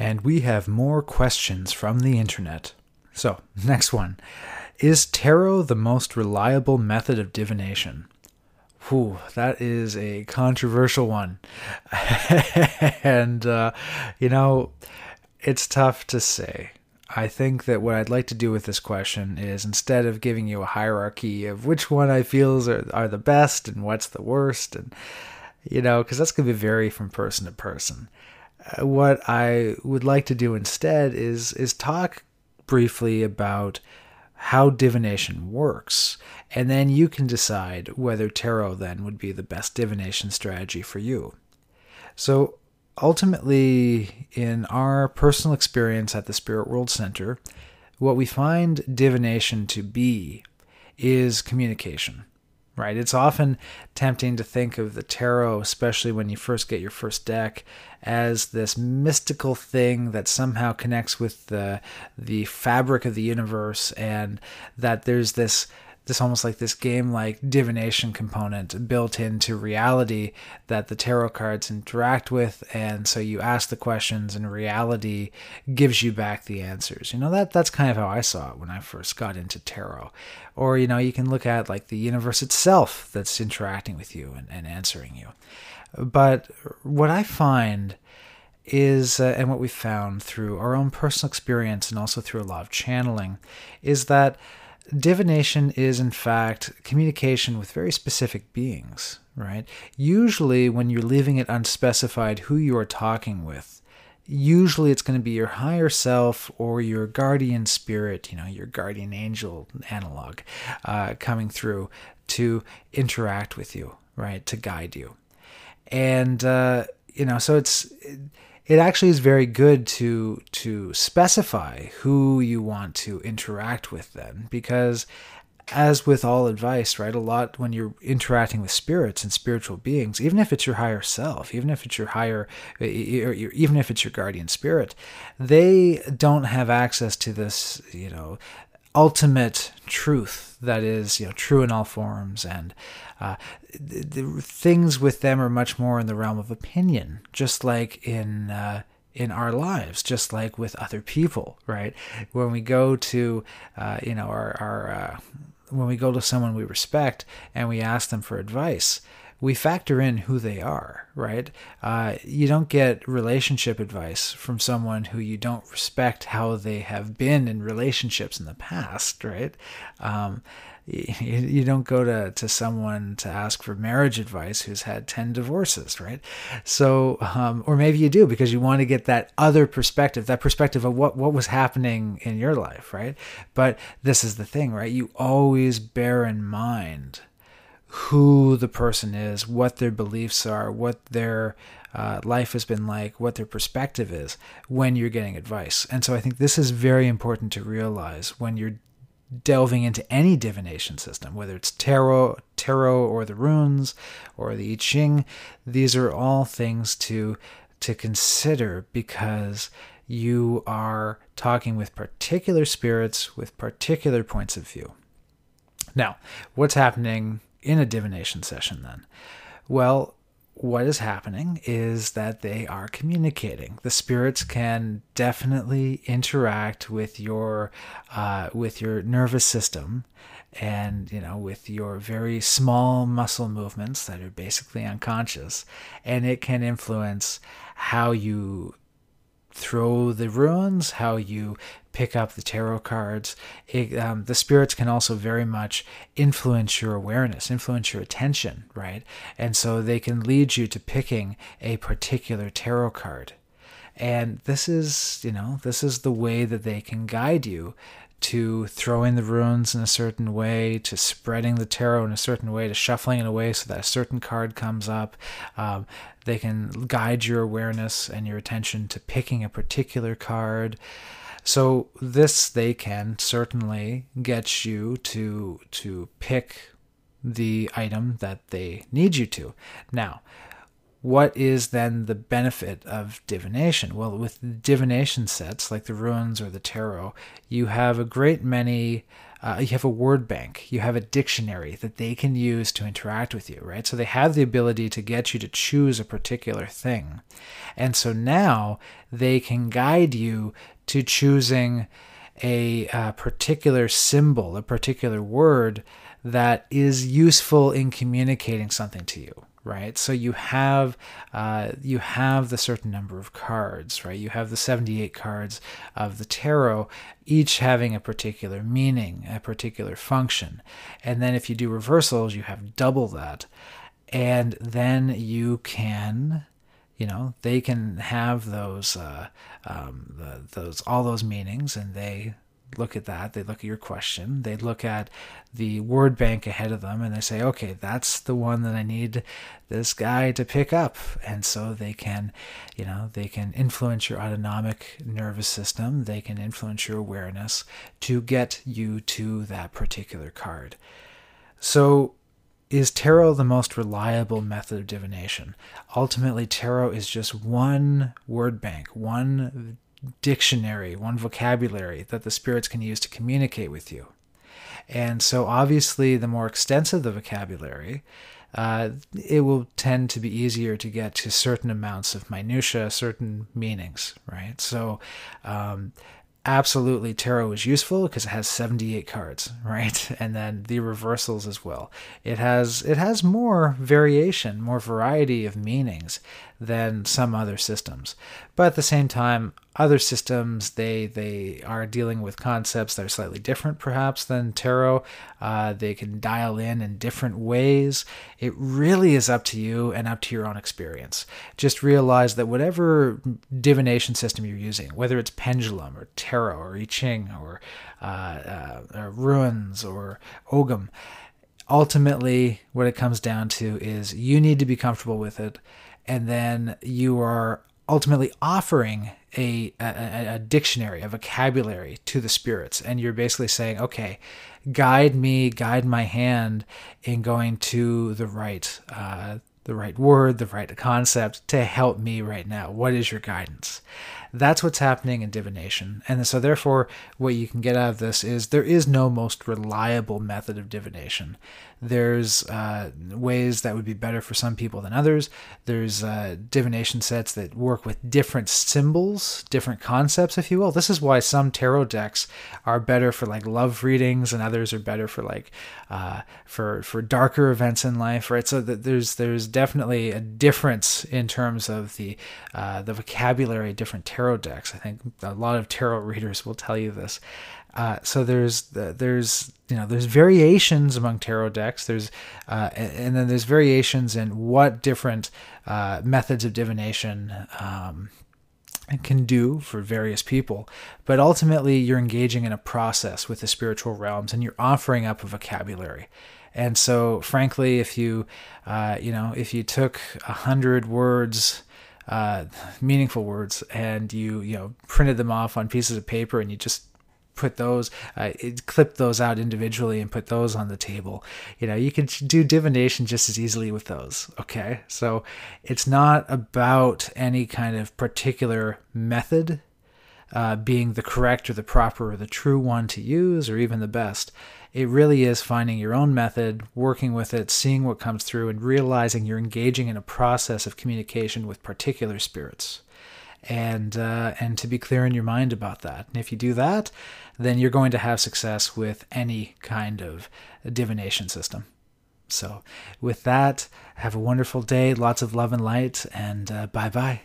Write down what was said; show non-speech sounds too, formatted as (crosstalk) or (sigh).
And we have more questions from the internet. So, (laughs) next one. Is tarot the most reliable method of divination? Whew, that is a controversial one. (laughs) and, uh, you know, it's tough to say. I think that what I'd like to do with this question is instead of giving you a hierarchy of which one I feel are, are the best and what's the worst, and, you know, because that's going to vary from person to person. What I would like to do instead is is talk briefly about how divination works, and then you can decide whether tarot then would be the best divination strategy for you. So, ultimately, in our personal experience at the Spirit World Center, what we find divination to be is communication right? It's often tempting to think of the tarot, especially when you first get your first deck, as this mystical thing that somehow connects with the the fabric of the universe and that there's this this almost like this game like divination component built into reality that the tarot cards interact with. And so you ask the questions and reality gives you back the answers. You know that that's kind of how i saw it when i first got into tarot. Or you know you can look at like the universe itself that's interacting with you and, and answering you. But what i find is uh, and what we found through our own personal experience and also through a lot of channeling is that divination is, in fact, communication with very specific beings, right? Usually, when you're leaving it unspecified who you are talking with, usually it's going to be your higher self or your guardian spirit, you know, your guardian angel analog uh, coming through to interact with you, right? To guide you. And, uh, you know, so it's. It, it actually is very good to to specify who you want to interact with then because as with all advice right a lot when you're interacting with spirits and spiritual beings even if it's your higher self even if it's your higher even if it's your guardian spirit they don't have access to this you know ultimate truth that is you know true in all forms and uh, the, the, things with them are much more in the realm of opinion just like in uh, in our lives just like with other people right? When we go to uh, you know our, our uh, when we go to someone we respect and we ask them for advice we factor in who they are, right? Uh, you don't get relationship advice from someone who you don't respect how they have been in relationships in the past, right? Um, (laughs) you, don't go to, to someone to ask for marriage advice who's had 10 divorces, right? So, um, or maybe you do because you want to get that other perspective, that perspective of what, what was happening in your life, right? But this is the thing, right? You always bear in mind who the person is, what their beliefs are, what their uh, life has been like, what their perspective is when you're getting advice. And so I think this is very important to realize when you're delving into any divination system, whether it's tarot, tarot or the runes or the I Ching. These are all things to to consider because you are talking with particular spirits with particular points of view. Now, what's happening in a divination session then? Well, what is happening is that they are communicating. The spirits can definitely interact with your uh, with your nervous system, and you know with your very small muscle movements that are basically unconscious, and it can influence how you throw the runes, how you pick up the tarot cards. It, um, the spirits can also very much influence your awareness, influence your attention, right? And so they can lead you to picking a particular tarot card. And this is, you know, this is the way that they can guide you to throwing the runes in a certain way, to spreading the tarot in a certain way, to shuffling it away so that a certain card comes up. Um, they can guide your awareness and your attention to picking a particular card. So this they can certainly get you to to pick the item that they need you to. Now, what is then the benefit of divination? Well, with divination sets like the runes or the tarot, you have a great many uh, you have a word bank, you have a dictionary that they can use to interact with you, right? So they have the ability to get you to choose a particular thing. And so now they can guide you to choosing a, a particular symbol, a particular word that is useful in communicating something to you right? So you have uh, you have the certain number of cards right? You have the 78 cards of the tarot each having a particular meaning a particular function. And then if you do reversals you have double that. And then you can you know they can have those uh, um, the, those all those meanings and they look at that they look at your question they look at the word bank ahead of them and they say okay that's the one that i need this guy to pick up and so they can you know they can influence your autonomic nervous system they can influence your awareness to get you to that particular card so is tarot the most reliable method of divination? Ultimately, tarot is just one word bank, one dictionary, one vocabulary that the spirits can use to communicate with you. And so, obviously, the more extensive the vocabulary, uh, it will tend to be easier to get to certain amounts of minutia, certain meanings, right? So, um, absolutely tarot is useful because it has 78 cards (laughs) right and then the reversals as well it has it has more variation more variety of meanings than some other systems but at the same time other systems they they are dealing with concepts that are slightly different perhaps than tarot uh, they can dial in in different ways. It really is up to you and up to your own experience. Just realize that whatever divination system you're using whether it's pendulum or tarot or i ching or, uh, uh, or runes or ogam ultimately what it comes down to is you need to be comfortable with it. And then you are ultimately offering a, a, a, dictionary, a vocabulary to the spirits. And you're basically saying, okay, guide me, guide my hand in going to the right, uh, the right word, the right concept to help me right now. What is your guidance? That's what's happening in divination. And so, therefore, what you can get out of this is there is no most reliable method of divination. There's uh, ways that would be better for some people than others. There's uh, divination sets that work with different symbols, different concepts, if you will. This is why some tarot decks are better for like love readings, and others are better for like uh, for for darker events in life, right? So there's there's definitely a difference in terms of the uh, the vocabulary different tarot decks. I think a lot of tarot (laughs) readers will tell you this. Uh, so there's there's you know there's variations among tarot decks. There's uh, and then there's variations in what different uh, methods of divination um, can do for various people. But ultimately, you're engaging in a process with the spiritual realms, and you're offering up a vocabulary. And so, frankly, if you uh, you know if you took a hundred words uh, meaningful words and you you know printed them off on pieces of paper and you just put those uh, clip those out individually and put those on the table. You know you can do divination just as easily with those okay? So it's not about any kind of particular method uh, being the correct or the proper or the true one to use or even the best it really is finding your own method, working with it, seeing what comes through, and realizing you're engaging in a process of communication with particular spirits. And uh, and to be clear in your mind about that. And if you do that, then you're going to have success with any kind of divination system. So, with that, have a wonderful day, lots of love and light, and uh, bye bye.